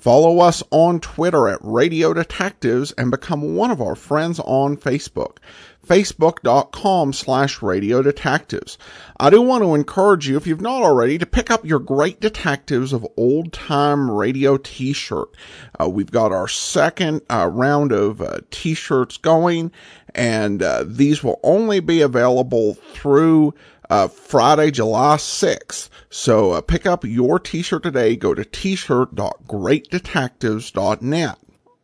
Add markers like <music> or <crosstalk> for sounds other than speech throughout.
Follow us on Twitter at Radio Detectives and become one of our friends on Facebook facebook.com slash radio detectives. I do want to encourage you, if you've not already, to pick up your Great Detectives of Old Time Radio t-shirt. Uh, we've got our second uh, round of uh, t-shirts going, and uh, these will only be available through uh, Friday, July 6th. So uh, pick up your t-shirt today. Go to t-shirt.greatdetectives.net.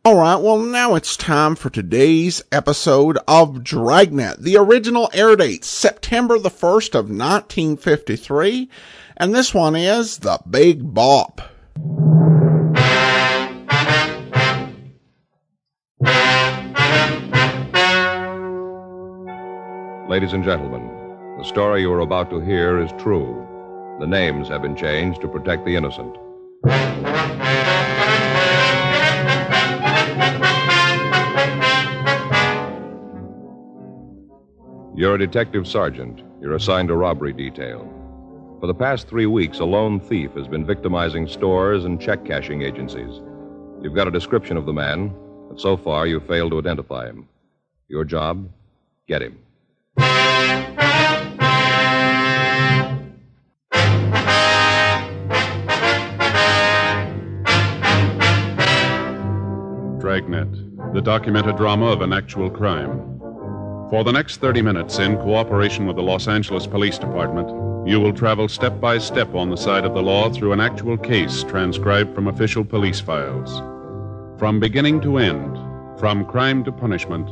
All right, well, now it's time for today's episode of Dragnet. The original air date, September the 1st of 1953, and this one is The Big Bop. Ladies and gentlemen, the story you are about to hear is true. The names have been changed to protect the innocent. You're a detective sergeant. You're assigned a robbery detail. For the past three weeks, a lone thief has been victimizing stores and check cashing agencies. You've got a description of the man, but so far you've failed to identify him. Your job? Get him. Dragnet, the documented drama of an actual crime. For the next 30 minutes, in cooperation with the Los Angeles Police Department, you will travel step by step on the side of the law through an actual case transcribed from official police files. From beginning to end, from crime to punishment,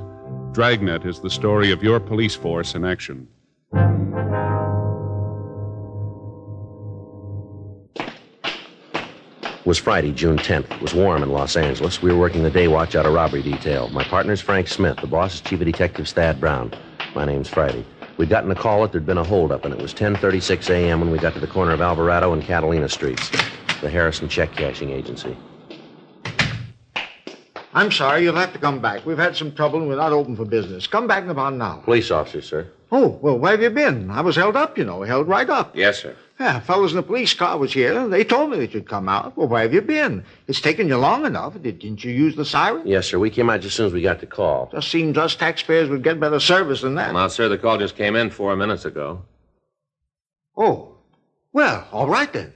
Dragnet is the story of your police force in action. It was Friday, June 10th. It was warm in Los Angeles. We were working the day watch out of robbery detail. My partner's Frank Smith. The boss is Chief of Detectives Thad Brown. My name's Friday. We'd gotten a call that there'd been a holdup, and it was 10.36 a.m. when we got to the corner of Alvarado and Catalina Streets, the Harrison Check Cashing Agency. I'm sorry, you'll have to come back. We've had some trouble and we're not open for business. Come back in about an hour. Police officer, sir. Oh, well, where have you been? I was held up, you know, held right up. Yes, sir. Yeah, fellows in the police car was here. They told me that you'd come out. Well, where have you been? It's taken you long enough. Did, didn't you use the siren? Yes, sir. We came out just as soon as we got the call. Just seems us taxpayers would get better service than that. Well, sir, the call just came in four minutes ago. Oh, well, all right then.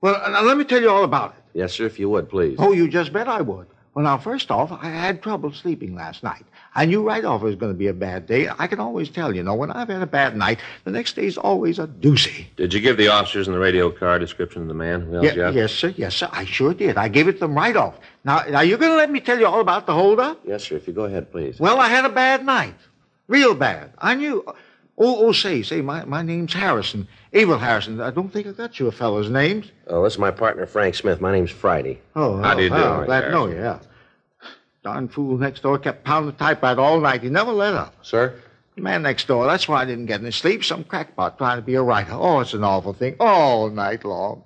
Well, now let me tell you all about it. Yes, sir, if you would, please. Oh, you just bet I would. Well, now, first off, I had trouble sleeping last night. I knew right off it was going to be a bad day. I can always tell, you know, when I've had a bad night, the next day's always a doozy. Did you give the officers in the radio car a description of the man who held Yeah, you up? yes, sir. Yes, sir. I sure did. I gave it to them right off. Now, now you're going to let me tell you all about the holdup? Yes, sir, if you go ahead, please. Well, I had a bad night. Real bad. I knew. Oh, oh, say, say, my, my name's Harrison. Abel Harrison. I don't think I got you a fellow's names. Oh, this is my partner, Frank Smith. My name's Friday. Oh, How do you do, glad to know you, yeah. Darn fool next door kept pounding the typewriter all night. He never let up. Sir? The man next door, that's why I didn't get any sleep. Some crackpot trying to be a writer. Oh, it's an awful thing. All night long.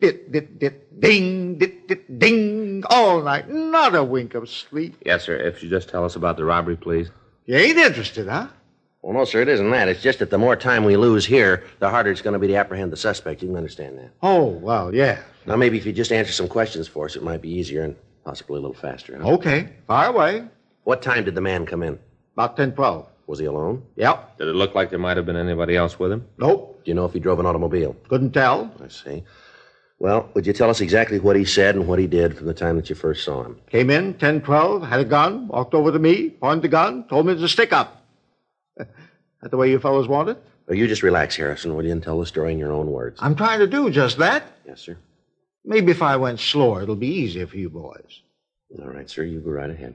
Dit, dit, dit, ding, dit, dit, ding. All night. Not a wink of sleep. Yes, sir. If you just tell us about the robbery, please. You ain't interested, huh? Well, no, sir, it isn't that. It's just that the more time we lose here, the harder it's going to be to apprehend the suspect. You can understand that. Oh, well, yeah. Now, maybe if you just answer some questions for us, it might be easier and possibly a little faster. Huh? Okay. Fire away. What time did the man come in? About 10, 12. Was he alone? Yep. Did it look like there might have been anybody else with him? Nope. Do you know if he drove an automobile? Couldn't tell. I see. Well, would you tell us exactly what he said and what he did from the time that you first saw him? Came in, 10, 12, had a gun, walked over to me, pointed the gun, told me to stick up. <laughs> that the way you fellows want it? Oh, you just relax, Harrison, will you, and tell the story in your own words. I'm trying to do just that. Yes, sir. Maybe if I went slower, it'll be easier for you boys. All right, sir, you go right ahead.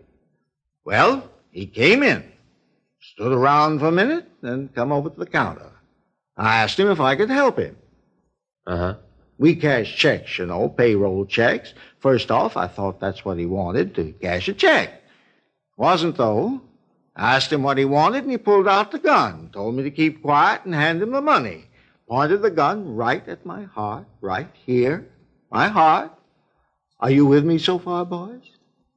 Well, he came in, stood around for a minute, then come over to the counter. I asked him if I could help him. Uh huh. We cash checks, you know, payroll checks. First off, I thought that's what he wanted, to cash a check. Wasn't, though. I asked him what he wanted, and he pulled out the gun, told me to keep quiet and hand him the money. Pointed the gun right at my heart, right here. My heart. Are you with me so far, boys?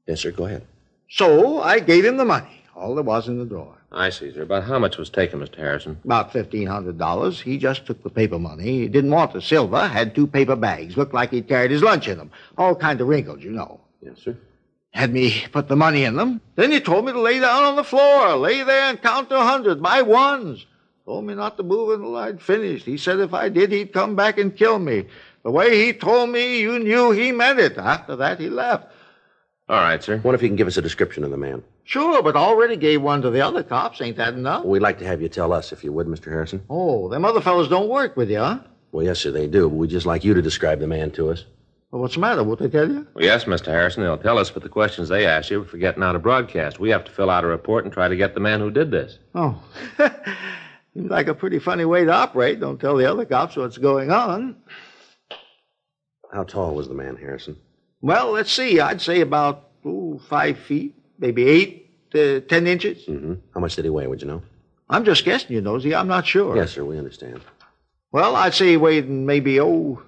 Yes, sir. Go ahead. So I gave him the money, all there was in the drawer. I see, sir. About how much was taken, Mr. Harrison? About $1,500. He just took the paper money. He didn't want the silver, had two paper bags. Looked like he carried his lunch in them. All kind of wrinkled, you know. Yes, sir. Had me put the money in them. Then he told me to lay down on the floor, lay there and count to a hundred by ones. Told me not to move until I'd finished. He said if I did, he'd come back and kill me. The way he told me, you knew he meant it. After that, he left. All right, sir. Wonder if you can give us a description of the man. Sure, but already gave one to the other cops. Ain't that enough? We'd like to have you tell us, if you would, Mr. Harrison. Oh, them other fellows don't work with you, huh? Well, yes, sir, they do, but we'd just like you to describe the man to us. Well, what's the matter? Won't they tell you? Well, yes, Mr. Harrison, they'll tell us, but the questions they ask you are for getting out a broadcast. We have to fill out a report and try to get the man who did this. Oh. <laughs> Seems like a pretty funny way to operate. Don't tell the other cops what's going on. How tall was the man, Harrison? Well, let's see. I'd say about ooh, five feet, maybe eight to ten inches. Mm-hmm. How much did he weigh, would you know? I'm just guessing, you Nosy. I'm not sure. Yes, sir, we understand. Well, I'd say he weighed maybe, oh,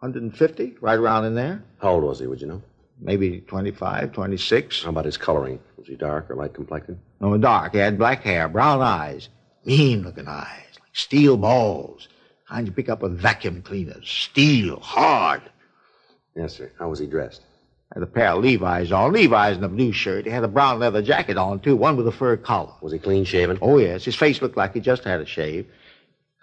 150, right around in there. How old was he, would you know? Maybe 25, 26. How about his coloring? Was he dark or light complected? No, dark. He had black hair, brown eyes, mean looking eyes, like steel balls. Kind you pick up with vacuum cleaners. Steel, hard. Yes, sir. How was he dressed? Had a pair of Levi's on. Levi's and a blue shirt. He had a brown leather jacket on, too, one with a fur collar. Was he clean shaven? Oh, yes. His face looked like he just had a shave.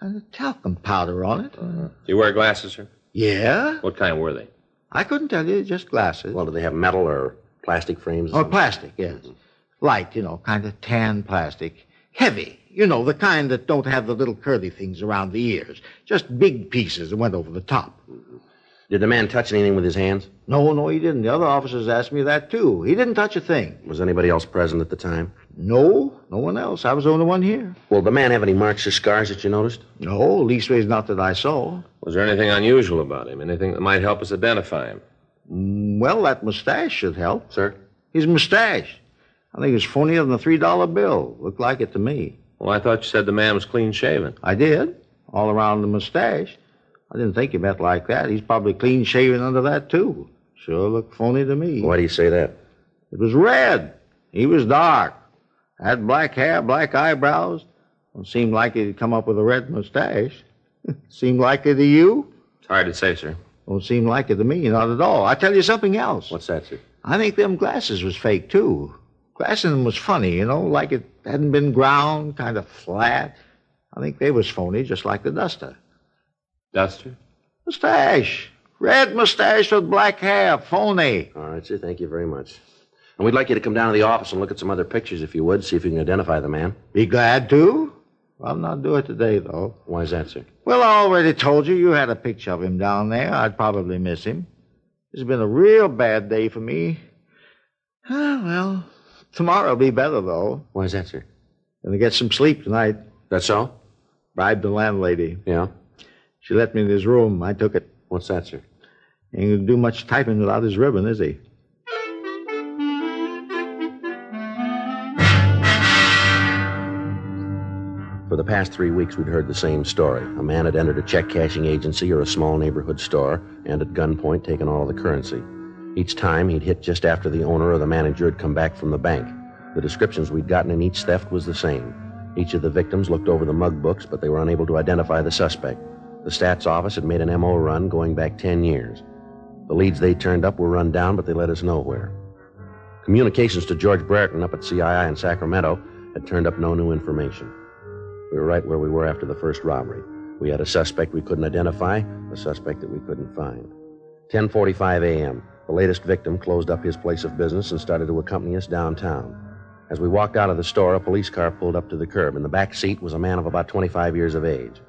And a talcum powder on it. Uh-huh. Do you wear glasses, sir? Yeah? What kind were they? I couldn't tell you, just glasses. Well, did they have metal or plastic frames? or plastic, yes. Mm-hmm. Light, you know, kind of tan plastic. Heavy, you know, the kind that don't have the little curly things around the ears. Just big pieces that went over the top. Mm-hmm. Did the man touch anything with his hands? No, no, he didn't. The other officers asked me that, too. He didn't touch a thing. Was anybody else present at the time? No, no one else. I was the only one here. Well, the man have any marks or scars that you noticed? No, leastways not that I saw. Was there anything unusual about him? Anything that might help us identify him? Mm, Well, that mustache should help. Sir? His mustache. I think it's funnier than a three dollar bill. Looked like it to me. Well, I thought you said the man was clean shaven. I did. All around the mustache. I didn't think he meant like that. He's probably clean shaven under that, too. Sure looked phony to me. Why do you say that? It was red. He was dark. Had black hair, black eyebrows. Don't seem like he'd come up with a red mustache. <laughs> seem like it to you? It's hard to say, sir. Don't seem like it to me, not at all. I tell you something else. What's that, sir? I think them glasses was fake, too. Glass in them was funny, you know, like it hadn't been ground, kind of flat. I think they was phony, just like the duster. Duster? Mustache. Red mustache with black hair. Phony. All right, sir. Thank you very much. And we'd like you to come down to the office and look at some other pictures, if you would, see if you can identify the man. Be glad to. I'll not do it today, though. Why is that, sir? Well, I already told you you had a picture of him down there. I'd probably miss him. It's been a real bad day for me. Ah, well, tomorrow'll be better, though. Why is that, sir? Gonna get some sleep tonight. That's all? Bribed the landlady. Yeah. She let me in his room. I took it. What's that, sir? Ain't gonna do much typing without his ribbon, is he? For the past three weeks, we'd heard the same story. A man had entered a check cashing agency or a small neighborhood store and at gunpoint taken all the currency. Each time, he'd hit just after the owner or the manager had come back from the bank. The descriptions we'd gotten in each theft was the same. Each of the victims looked over the mug books, but they were unable to identify the suspect. The stats office had made an MO run going back 10 years. The leads they turned up were run down, but they led us nowhere. Communications to George Brereton up at CII in Sacramento had turned up no new information. We were right where we were after the first robbery. We had a suspect we couldn't identify, a suspect that we couldn't find. 10:45 a.m. The latest victim closed up his place of business and started to accompany us downtown. As we walked out of the store, a police car pulled up to the curb. In the back seat was a man of about 25 years of age.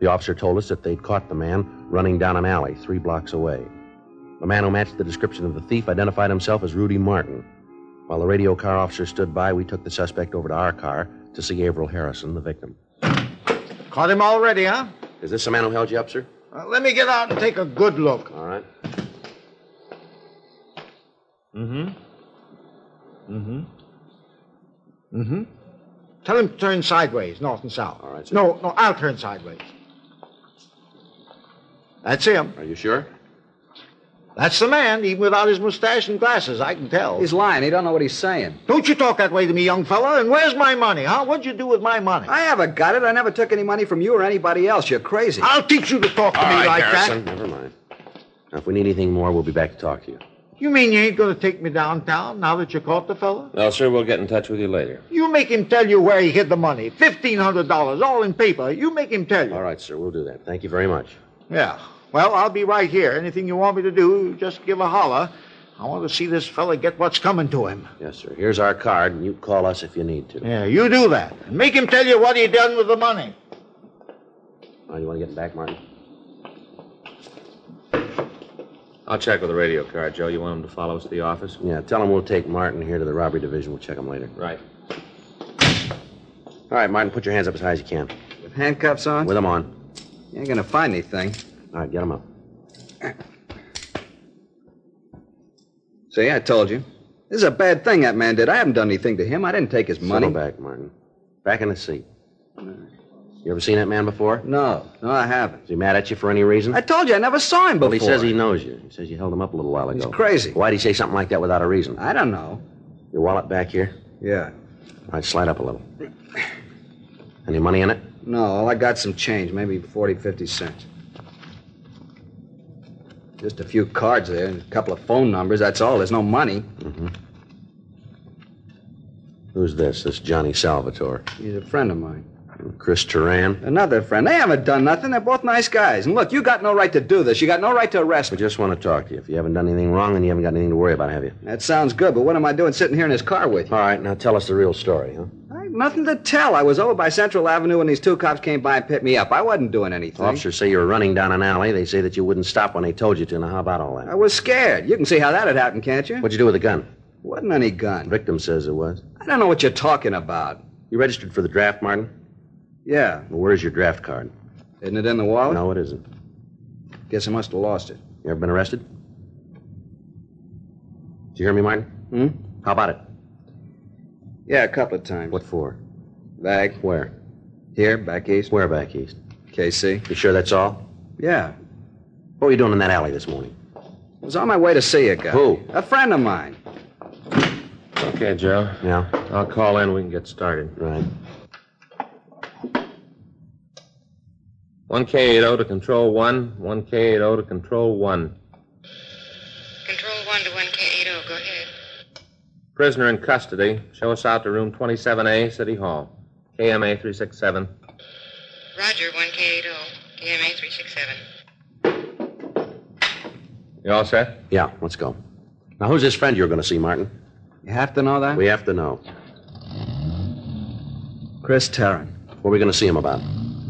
The officer told us that they'd caught the man running down an alley three blocks away. The man who matched the description of the thief identified himself as Rudy Martin. While the radio car officer stood by, we took the suspect over to our car to see Averill Harrison, the victim. Caught him already, huh? Is this the man who held you up, sir? Uh, let me get out and take a good look. All right. Mm hmm. Mm hmm. Mm hmm. Tell him to turn sideways, north and south. All right, sir. No, no, I'll turn sideways. That's him. Are you sure? That's the man, even without his mustache and glasses, I can tell. He's lying. He don't know what he's saying. Don't you talk that way to me, young fella. And where's my money, huh? What'd you do with my money? I haven't got it. I never took any money from you or anybody else. You're crazy. I'll teach you to talk to All me right, like Harrison, that. never mind. Now, if we need anything more, we'll be back to talk to you. You mean you ain't going to take me downtown now that you caught the fella? No, sir, we'll get in touch with you later. You make him tell you where he hid the money. $1,500, all in paper. You make him tell you. All right, sir, we'll do that. Thank you very much. Yeah. Well, I'll be right here. Anything you want me to do, just give a holler. I want to see this fella get what's coming to him. Yes, sir. Here's our card, and you call us if you need to. Yeah, you do that. And make him tell you what he done with the money. Oh, you want to get back, Martin? I'll check with the radio car, Joe. You want him to follow us to the office? Yeah, tell him we'll take Martin here to the robbery division. We'll check him later. Right. All right, Martin, put your hands up as high as you can. With handcuffs on? With them on. You ain't gonna find anything. All right, get them up. See, I told you. This is a bad thing that man did. I haven't done anything to him. I didn't take his money. Settle back, Martin. Back in the seat. You ever seen that man before? No, no, I haven't. Is he mad at you for any reason? I told you I never saw him before. Well, he says he knows you. He says you held him up a little while ago. He's crazy. Why'd he say something like that without a reason? I don't know. Your wallet back here? Yeah. All right, slide up a little. Any money in it? No, all I got some change, maybe 40, 50 cents. Just a few cards there and a couple of phone numbers. That's all. There's no money. Mm-hmm. Who's this? This Johnny Salvatore. He's a friend of mine. Chris Turan? Another friend. They haven't done nothing. They're both nice guys. And look, you got no right to do this. You got no right to arrest We me. just want to talk to you. If you haven't done anything wrong, then you haven't got anything to worry about, have you? That sounds good, but what am I doing sitting here in his car with you? All right, now tell us the real story, huh? Nothing to tell. I was over by Central Avenue when these two cops came by and picked me up. I wasn't doing anything. Officers say you were running down an alley. They say that you wouldn't stop when they told you to. Now, how about all that? I was scared. You can see how that had happened, can't you? What'd you do with the gun? Wasn't any gun. Victim says it was. I don't know what you're talking about. You registered for the draft, Martin? Yeah. Well, where's your draft card? Isn't it in the wallet? No, it isn't. Guess I must have lost it. You ever been arrested? Did you hear me, Martin? Hmm? How about it? Yeah, a couple of times. What for? Back. Where? Here, back east. Where back east? KC. You sure that's all? Yeah. What were you doing in that alley this morning? I was on my way to see a guy. Who? A friend of mine. Okay, Joe. Yeah, I'll call in. We can get started. right. 1K80 to Control 1. 1K80 to Control 1. Control 1 to 1K80. Go ahead. Prisoner in custody. Show us out to room 27A, City Hall. KMA 367. Roger, 1K80. KMA 367. You all set? Yeah, let's go. Now, who's this friend you're going to see, Martin? You have to know that? We have to know. Chris Tarrant. What are we going to see him about?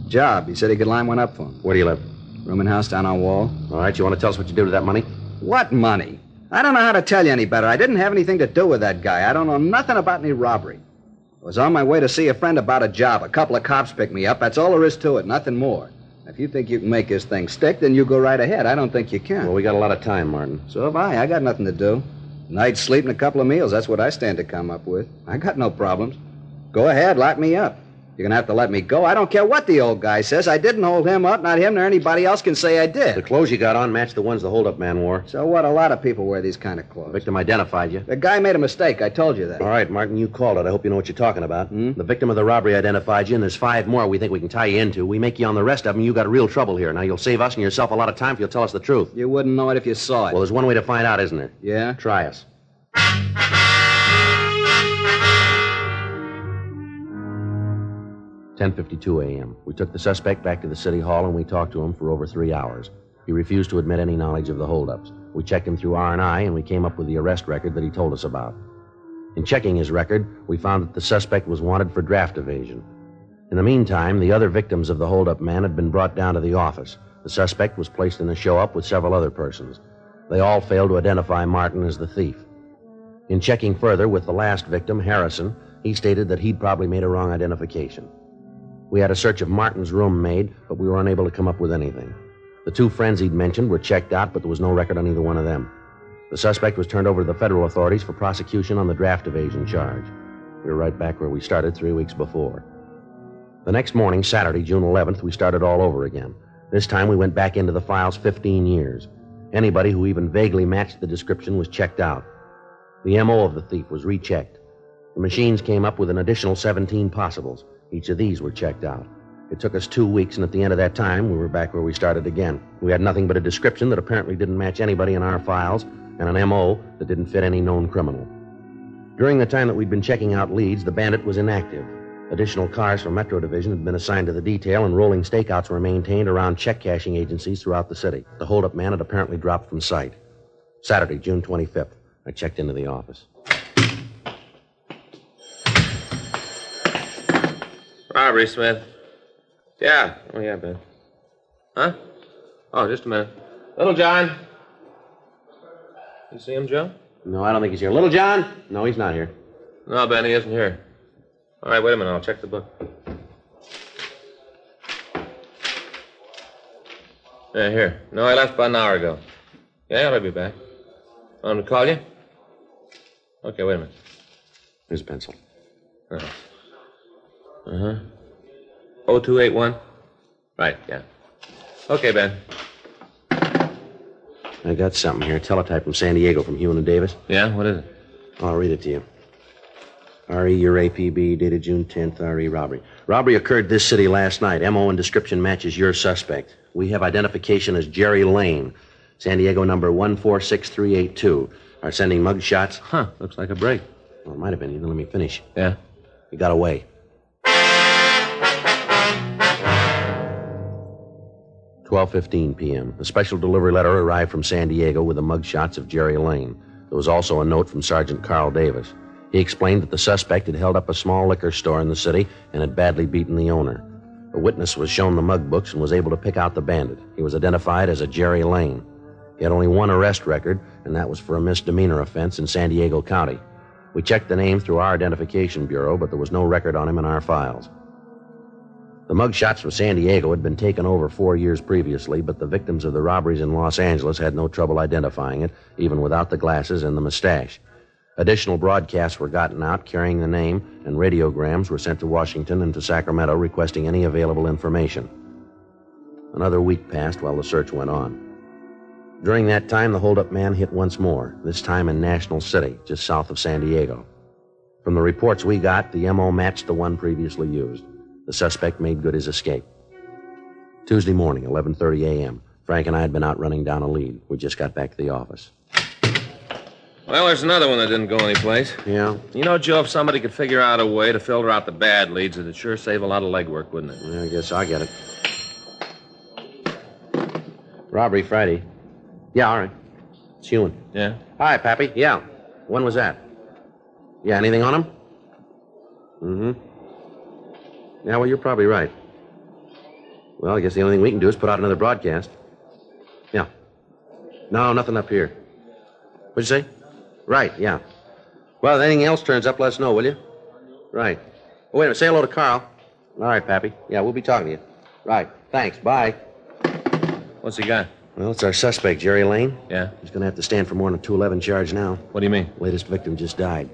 Job. He said he could line one up for him. Where do you live? Rooming house down on Wall. All right, you want to tell us what you did with that money? What money? I don't know how to tell you any better. I didn't have anything to do with that guy. I don't know nothing about any robbery. I was on my way to see a friend about a job. A couple of cops picked me up. That's all there is to it, nothing more. If you think you can make this thing stick, then you go right ahead. I don't think you can. Well, we got a lot of time, Martin. So have I. I got nothing to do. Night's sleep and a couple of meals. That's what I stand to come up with. I got no problems. Go ahead, lock me up. You're going to have to let me go. I don't care what the old guy says. I didn't hold him up. Not him nor anybody else can say I did. The clothes you got on match the ones the holdup man wore. So what? A lot of people wear these kind of clothes. The Victim identified you. The guy made a mistake. I told you that. All right, Martin, you called it. I hope you know what you're talking about. Hmm? The victim of the robbery identified you, and there's five more we think we can tie you into. We make you on the rest of them, you got real trouble here. Now, you'll save us and yourself a lot of time if you'll tell us the truth. You wouldn't know it if you saw it. Well, there's one way to find out, isn't there? yeah? Try us. Ten fifty-two a.m. We took the suspect back to the city hall and we talked to him for over three hours. He refused to admit any knowledge of the holdups. We checked him through R&I and we came up with the arrest record that he told us about. In checking his record, we found that the suspect was wanted for draft evasion. In the meantime, the other victims of the holdup man had been brought down to the office. The suspect was placed in a show up with several other persons. They all failed to identify Martin as the thief. In checking further with the last victim, Harrison, he stated that he'd probably made a wrong identification. We had a search of Martin's room made, but we were unable to come up with anything. The two friends he'd mentioned were checked out, but there was no record on either one of them. The suspect was turned over to the federal authorities for prosecution on the draft evasion charge. We were right back where we started three weeks before. The next morning, Saturday, June 11th, we started all over again. This time we went back into the files 15 years. Anybody who even vaguely matched the description was checked out. The MO of the thief was rechecked. The machines came up with an additional 17 possibles. Each of these were checked out. It took us two weeks, and at the end of that time, we were back where we started again. We had nothing but a description that apparently didn't match anybody in our files, and an MO that didn't fit any known criminal. During the time that we'd been checking out leads, the bandit was inactive. Additional cars from Metro Division had been assigned to the detail, and rolling stakeouts were maintained around check cashing agencies throughout the city. The holdup man had apparently dropped from sight. Saturday, June 25th. I checked into the office. Robbery, Smith. Yeah. Oh, yeah, Ben. Huh? Oh, just a minute. Little John. You see him, Joe? No, I don't think he's here. Little John? No, he's not here. No, Ben, he isn't here. All right, wait a minute. I'll check the book. Yeah, here. No, I left about an hour ago. Yeah, I'll be back. Want to call you? Okay, wait a minute. Here's a pencil. Uh-huh. Uh huh. 0281? Right, yeah. Okay, Ben. I got something here. Teletype from San Diego from Hewen and Davis. Yeah, what is it? I'll read it to you. RE, your APB, dated June 10th, RE robbery. Robbery occurred this city last night. MO and description matches your suspect. We have identification as Jerry Lane, San Diego number 146382. Are sending mug shots. Huh, looks like a break. Well, it might have been. You didn't let me finish. Yeah? He got away. 12:15 p.m. A special delivery letter arrived from San Diego with the mugshots of Jerry Lane. There was also a note from Sergeant Carl Davis. He explained that the suspect had held up a small liquor store in the city and had badly beaten the owner. A witness was shown the mug books and was able to pick out the bandit. He was identified as a Jerry Lane. He had only one arrest record, and that was for a misdemeanor offense in San Diego County. We checked the name through our identification bureau, but there was no record on him in our files. The mugshots from San Diego had been taken over four years previously, but the victims of the robberies in Los Angeles had no trouble identifying it, even without the glasses and the mustache. Additional broadcasts were gotten out carrying the name, and radiograms were sent to Washington and to Sacramento requesting any available information. Another week passed while the search went on. During that time, the holdup man hit once more, this time in National City, just south of San Diego. From the reports we got, the MO matched the one previously used. The suspect made good his escape. Tuesday morning, 11:30 a.m. Frank and I had been out running down a lead. We just got back to the office. Well, there's another one that didn't go anyplace. Yeah? You know, Joe, if somebody could figure out a way to filter out the bad leads, it'd sure save a lot of legwork, wouldn't it? Yeah, I guess I get it. Robbery Friday. Yeah, all right. It's Hewen. Yeah? Hi, Pappy. Yeah. When was that? Yeah, anything on him? Mm-hmm. Yeah, well, you're probably right. Well, I guess the only thing we can do is put out another broadcast. Yeah. No, nothing up here. What'd you say? Right, yeah. Well, if anything else turns up, let us know, will you? Right. Oh, wait a minute. Say hello to Carl. All right, Pappy. Yeah, we'll be talking to you. Right. Thanks. Bye. What's he got? Well, it's our suspect, Jerry Lane. Yeah? He's going to have to stand for more than a 211 charge now. What do you mean? Latest victim just died.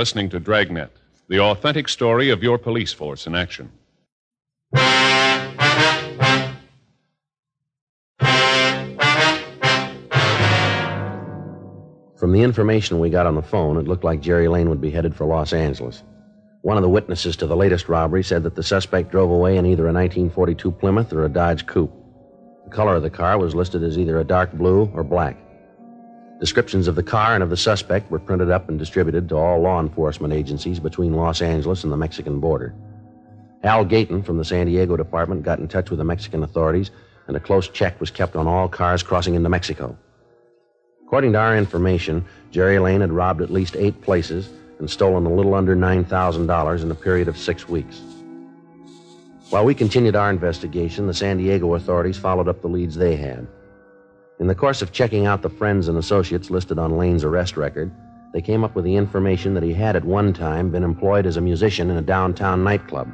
Listening to Dragnet, the authentic story of your police force in action. From the information we got on the phone, it looked like Jerry Lane would be headed for Los Angeles. One of the witnesses to the latest robbery said that the suspect drove away in either a 1942 Plymouth or a Dodge Coupe. The color of the car was listed as either a dark blue or black. Descriptions of the car and of the suspect were printed up and distributed to all law enforcement agencies between Los Angeles and the Mexican border. Al Gayton from the San Diego department got in touch with the Mexican authorities, and a close check was kept on all cars crossing into Mexico. According to our information, Jerry Lane had robbed at least eight places and stolen a little under $9,000 in a period of six weeks. While we continued our investigation, the San Diego authorities followed up the leads they had. In the course of checking out the friends and associates listed on Lane's arrest record, they came up with the information that he had at one time been employed as a musician in a downtown nightclub.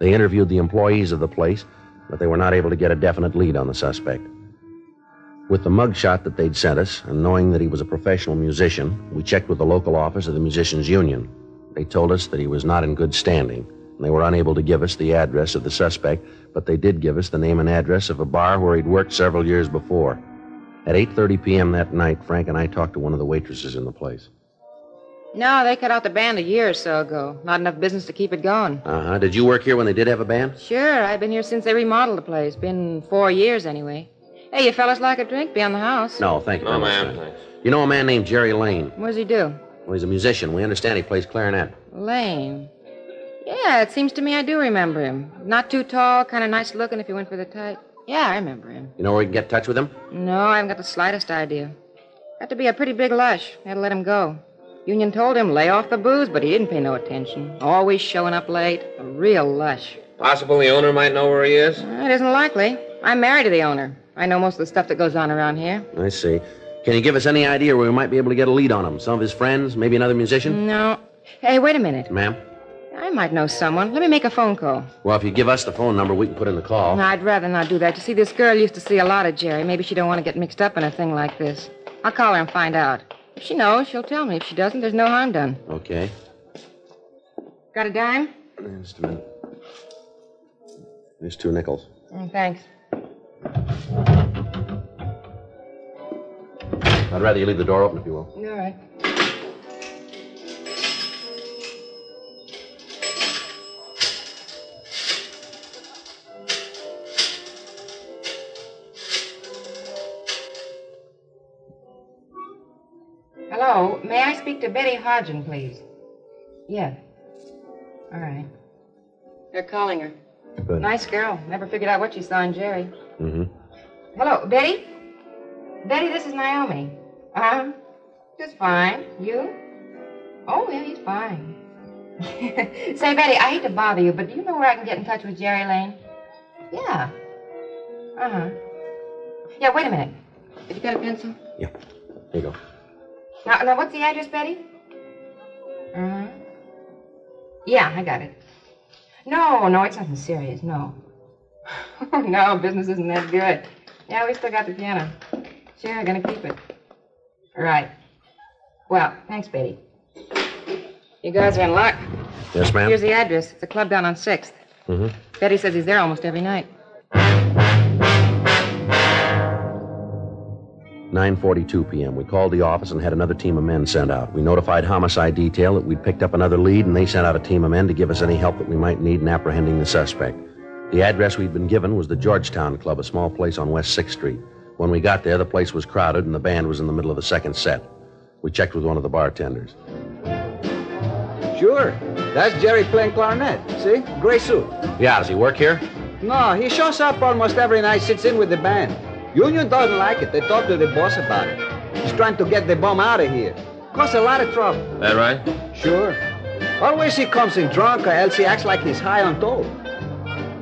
They interviewed the employees of the place, but they were not able to get a definite lead on the suspect. With the mugshot that they'd sent us, and knowing that he was a professional musician, we checked with the local office of the Musicians Union. They told us that he was not in good standing, and they were unable to give us the address of the suspect, but they did give us the name and address of a bar where he'd worked several years before. At 8:30 p.m. that night, Frank and I talked to one of the waitresses in the place. No, they cut out the band a year or so ago. Not enough business to keep it going. Uh-huh. Did you work here when they did have a band? Sure, I've been here since they remodeled the place. Been four years anyway. Hey, you fellas like a drink? Be on the house. No, thank you No, ma'am, thanks. You know a man named Jerry Lane? What does he do? Well, he's a musician. We understand he plays clarinet. Lane. Yeah, it seems to me I do remember him. Not too tall, kind of nice looking if you went for the type. Yeah, I remember him. You know where we can get in touch with him? No, I haven't got the slightest idea. Got to be a pretty big lush. Had to let him go. Union told him lay off the booze, but he didn't pay no attention. Always showing up late. A real lush. Possible the owner might know where he is? Uh, it isn't likely. I'm married to the owner. I know most of the stuff that goes on around here. I see. Can you give us any idea where we might be able to get a lead on him? Some of his friends? Maybe another musician? No. Hey, wait a minute. Ma'am? I might know someone. Let me make a phone call. Well, if you give us the phone number, we can put in the call. No, I'd rather not do that. You see, this girl used to see a lot of Jerry. Maybe she don't want to get mixed up in a thing like this. I'll call her and find out. If she knows, she'll tell me. If she doesn't, there's no harm done. Okay. Got a dime? Just a minute. There's two nickels. Mm, thanks. I'd rather you leave the door open if you will. All right. Hello, may I speak to Betty Hodgin, please? Yeah. All right. They're calling her. Good. Nice girl. Never figured out what she saw in Jerry. Mm-hmm. Hello, Betty? Betty, this is Naomi. Uh-huh. Just fine. You? Oh, yeah, he's fine. <laughs> Say, Betty, I hate to bother you, but do you know where I can get in touch with Jerry Lane? Yeah. Uh-huh. Yeah, wait a minute. Have you got a pencil? Yeah. Here you go. Now, now what's the address, Betty? Uh-huh. Yeah, I got it. No, no, it's nothing serious, no. <laughs> no, business isn't that good. Yeah, we still got the piano. Sure, gonna keep it. Right. Well, thanks, Betty. You guys are in luck. Yes, ma'am? Here's the address. It's a club down on 6th. Mm-hmm. Betty says he's there almost every night. 9.42 p.m. We called the office and had another team of men sent out. We notified homicide detail that we'd picked up another lead, and they sent out a team of men to give us any help that we might need in apprehending the suspect. The address we'd been given was the Georgetown Club, a small place on West 6th Street. When we got there, the place was crowded and the band was in the middle of the second set. We checked with one of the bartenders. Sure. That's Jerry playing clarinet. See? Gray suit. Yeah, does he work here? No, he shows up almost every night, sits in with the band. Union doesn't like it. They talk to the boss about it. He's trying to get the bum out of here. Cause a lot of trouble. That right? Sure. Always he comes in drunk or else he acts like he's high on dope.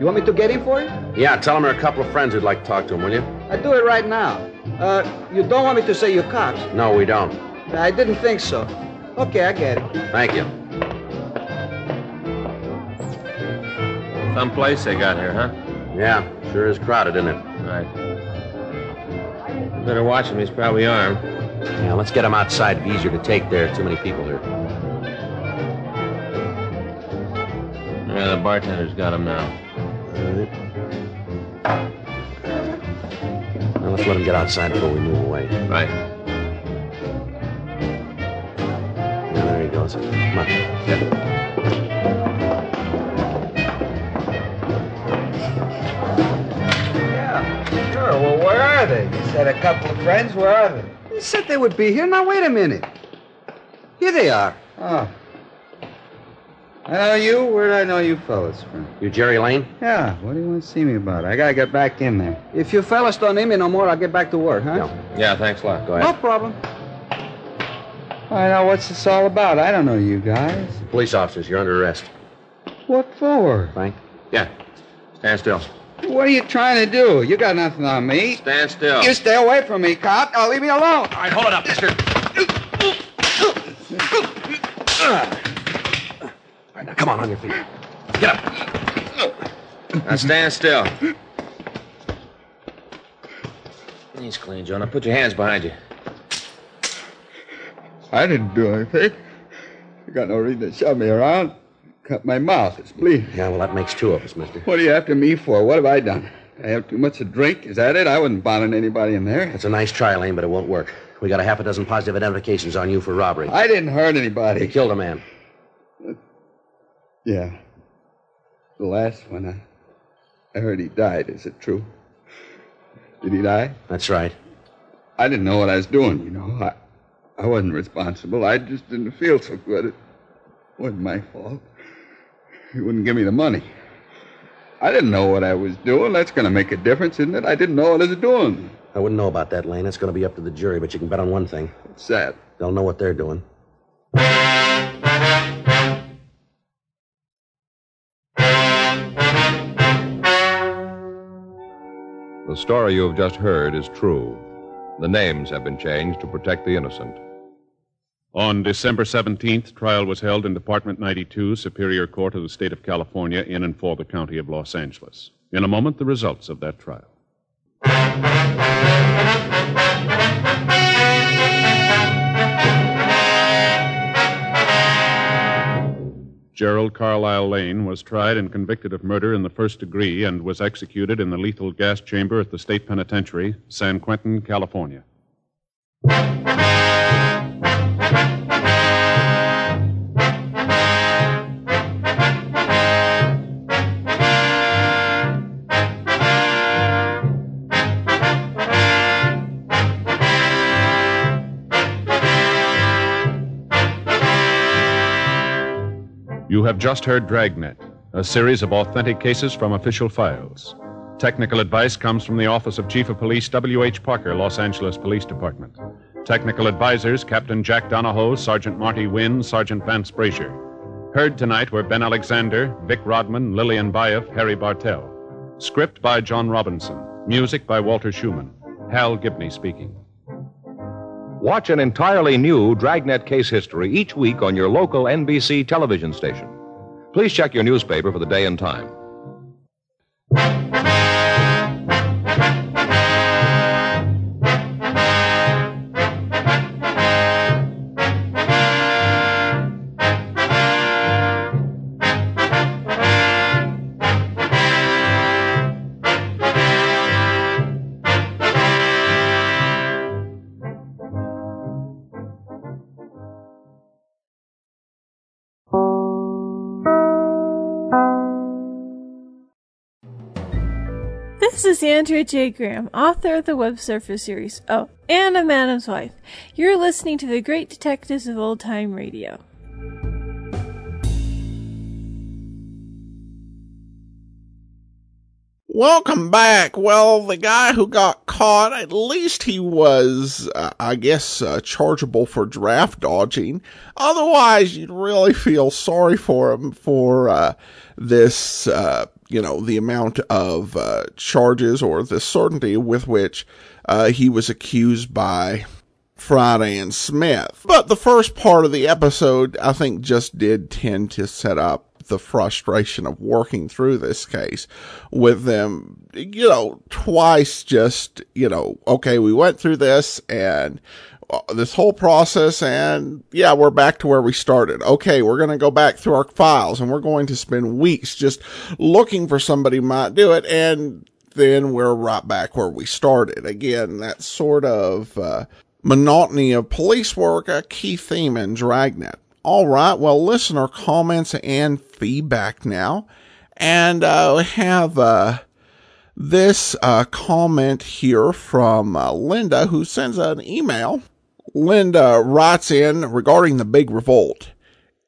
You want me to get him for you? Yeah, tell him there are a couple of friends who'd like to talk to him, will you? I do it right now. Uh, you don't want me to say you're cops? No, we don't. I didn't think so. Okay, I get it. Thank you. Some place they got here, huh? Yeah, sure is crowded, isn't it? Right. Better watch him. He's probably armed. Yeah, let's get him outside. It'd be easier to take there. Too many people here. Yeah, the bartender's got him now. All right. Now let's let him get outside before we move away. Right. Yeah, there he goes. Come on. Yeah, said a couple of friends. Where are they? You said they would be here. Now, wait a minute. Here they are. Oh. I know you. Where'd I know you fellas from? You Jerry Lane? Yeah, what do you want to see me about? I gotta get back in there. If you fellas don't need me no more, I'll get back to work, huh? Yeah. Yeah, thanks a lot. Go ahead. No problem. I know what's this all about. I don't know you guys. Police officers, you're under arrest. What for? Frank? Yeah. Stand still. What are you trying to do? You got nothing on me. Stand still. You stay away from me, cop. Now leave me alone. All right, hold it up, mister. All right, now come on, on your feet. Get up. Now stand still. He's clean, Joe. Now put your hands behind you. I didn't do anything. You got no reason to shove me around. Cut my mouth. It's bleeding. Yeah, well, that makes two of us, mister. What are you after me for? What have I done? I have too much to drink? Is that it? I wasn't bothering anybody in there. That's a nice try, Lane, but it won't work. We got a half a dozen positive identifications on you for robbery. I didn't hurt anybody. You killed a man. Yeah. The last one, I, I heard he died. Is it true? Did he die? That's right. I didn't know what I was doing, you know. I, I wasn't responsible. I just didn't feel so good. It wasn't my fault. He wouldn't give me the money. I didn't know what I was doing. That's going to make a difference, isn't it? I didn't know what I was doing. I wouldn't know about that, Lane. That's going to be up to the jury, but you can bet on one thing. What's that? They'll know what they're doing. The story you have just heard is true. The names have been changed to protect the innocent. On December 17th, trial was held in Department 92, Superior Court of the State of California, in and for the County of Los Angeles. In a moment, the results of that trial. Gerald Carlisle Lane was tried and convicted of murder in the first degree and was executed in the lethal gas chamber at the state penitentiary, San Quentin, California. You have just heard Dragnet, a series of authentic cases from official files. Technical advice comes from the Office of Chief of Police W.H. Parker, Los Angeles Police Department. Technical advisors Captain Jack Donahoe, Sergeant Marty Wynn, Sergeant Vance Brasher. Heard tonight were Ben Alexander, Vic Rodman, Lillian Buyeff, Harry Bartell. Script by John Robinson. Music by Walter Schumann. Hal Gibney speaking. Watch an entirely new Dragnet case history each week on your local NBC television station. Please check your newspaper for the day and time. This is Andrea J. Graham, author of the Web Surfer series. Oh, and a Madam's Wife. You're listening to the Great Detectives of Old Time Radio. Welcome back. Well, the guy who got caught, at least he was, uh, I guess, uh, chargeable for draft dodging. Otherwise, you'd really feel sorry for him for uh, this, uh, you know, the amount of uh, charges or the certainty with which uh, he was accused by Friday and Smith. But the first part of the episode, I think, just did tend to set up the frustration of working through this case with them, you know, twice just, you know, okay, we went through this and this whole process and yeah, we're back to where we started. Okay, we're going to go back through our files and we're going to spend weeks just looking for somebody might do it and then we're right back where we started. Again, that sort of uh, monotony of police work, a key theme in Dragnet. All right, well, listener comments and feedback now. And uh, we have uh, this uh, comment here from uh, Linda, who sends an email. Linda writes in regarding the big revolt.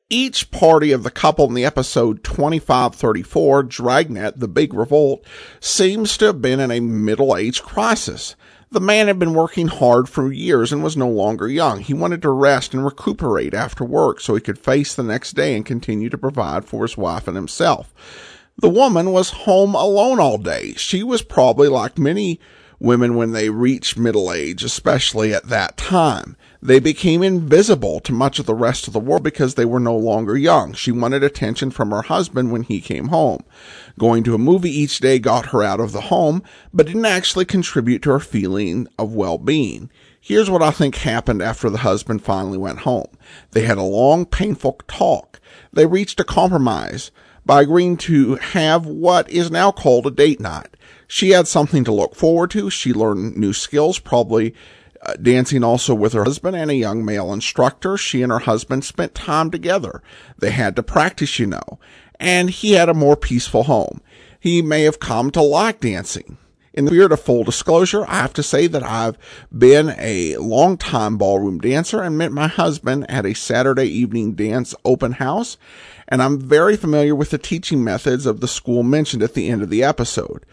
Each party of the couple in the episode 2534, Dragnet, The Big Revolt, seems to have been in a middle age crisis. The man had been working hard for years and was no longer young. He wanted to rest and recuperate after work so he could face the next day and continue to provide for his wife and himself. The woman was home alone all day. She was probably like many women when they reach middle age, especially at that time. They became invisible to much of the rest of the world because they were no longer young. She wanted attention from her husband when he came home. Going to a movie each day got her out of the home, but didn't actually contribute to her feeling of well-being. Here's what I think happened after the husband finally went home. They had a long, painful talk. They reached a compromise by agreeing to have what is now called a date night. She had something to look forward to. She learned new skills, probably uh, dancing also with her husband and a young male instructor. She and her husband spent time together. They had to practice, you know, and he had a more peaceful home. He may have come to like dancing. In the spirit of full disclosure, I have to say that I've been a long-time ballroom dancer and met my husband at a Saturday evening dance open house, and I'm very familiar with the teaching methods of the school mentioned at the end of the episode.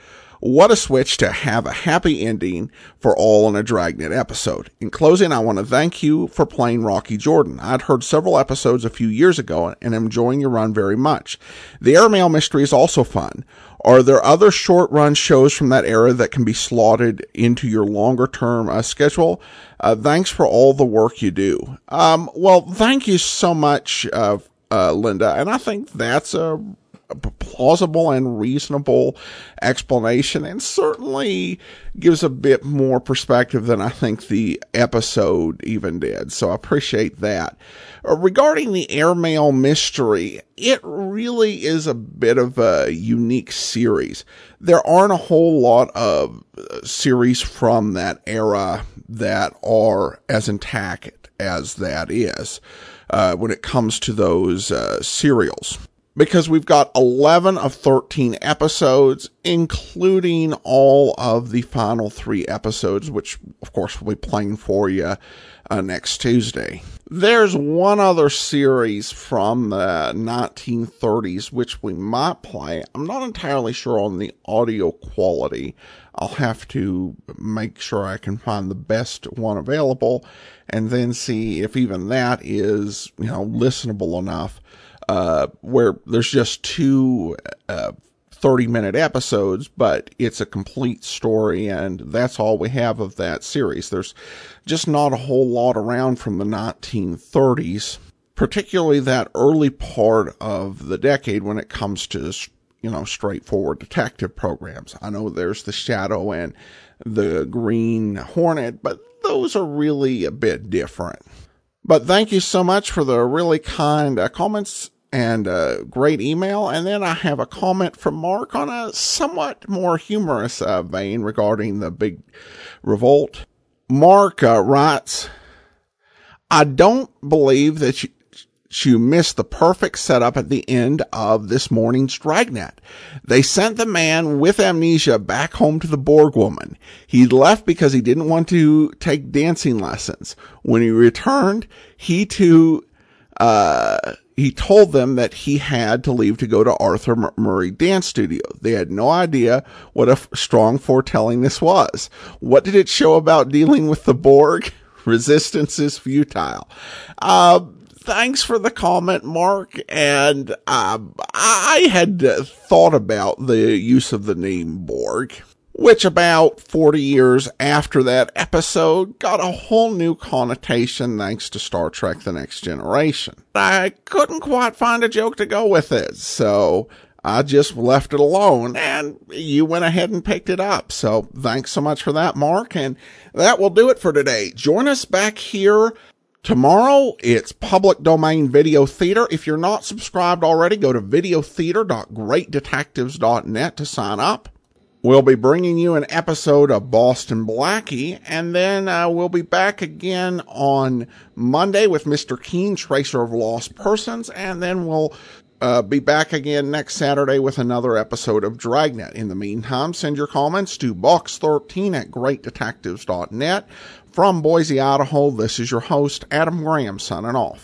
What a switch to have a happy ending for all in a Dragnet episode. In closing, I want to thank you for playing Rocky Jordan. I'd heard several episodes a few years ago and am enjoying your run very much. The Airmail mystery is also fun. Are there other short run shows from that era that can be slotted into your longer term uh, schedule? Uh, thanks for all the work you do. Um, well, thank you so much, uh, uh Linda. And I think that's a plausible and reasonable explanation and certainly gives a bit more perspective than I think the episode even did. So I appreciate that. Uh, regarding the airmail mystery, it really is a bit of a unique series. There aren't a whole lot of uh, series from that era that are as intact as that is. Uh, when it comes to those uh, serials because we've got 11 of 13 episodes, including all of the final three episodes, which of course will be playing for you uh, next Tuesday. There's one other series from the 1930s which we might play. I'm not entirely sure on the audio quality. I'll have to make sure I can find the best one available and then see if even that is, you know, listenable enough uh, where there's just two uh, 30 minute episodes, but it's a complete story, and that's all we have of that series. There's just not a whole lot around from the 1930s, particularly that early part of the decade when it comes to you know, straightforward detective programs. I know there's the Shadow and the Green Hornet, but those are really a bit different. But thank you so much for the really kind uh, comments and a great email. And then I have a comment from Mark on a somewhat more humorous uh, vein regarding the big revolt. Mark uh, writes, I don't believe that you, you missed the perfect setup at the end of this morning's Dragnet. They sent the man with amnesia back home to the Borg woman. He left because he didn't want to take dancing lessons. When he returned, he too, uh, he told them that he had to leave to go to Arthur Murray Dance Studio. They had no idea what a strong foretelling this was. What did it show about dealing with the Borg? <laughs> Resistance is futile. Uh, thanks for the comment, Mark. And uh, I had thought about the use of the name Borg which about 40 years after that episode got a whole new connotation thanks to Star Trek The Next Generation. I couldn't quite find a joke to go with it, so I just left it alone and you went ahead and picked it up. So thanks so much for that, Mark. And that will do it for today. Join us back here Tomorrow, it's public domain video theater. If you're not subscribed already, go to videotheater.greatdetectives.net to sign up. We'll be bringing you an episode of Boston Blackie, and then uh, we'll be back again on Monday with Mr. Keen, Tracer of Lost Persons, and then we'll uh, be back again next Saturday with another episode of Dragnet. In the meantime, send your comments to box13 at greatdetectives.net. From Boise, Idaho, this is your host, Adam Graham, signing off.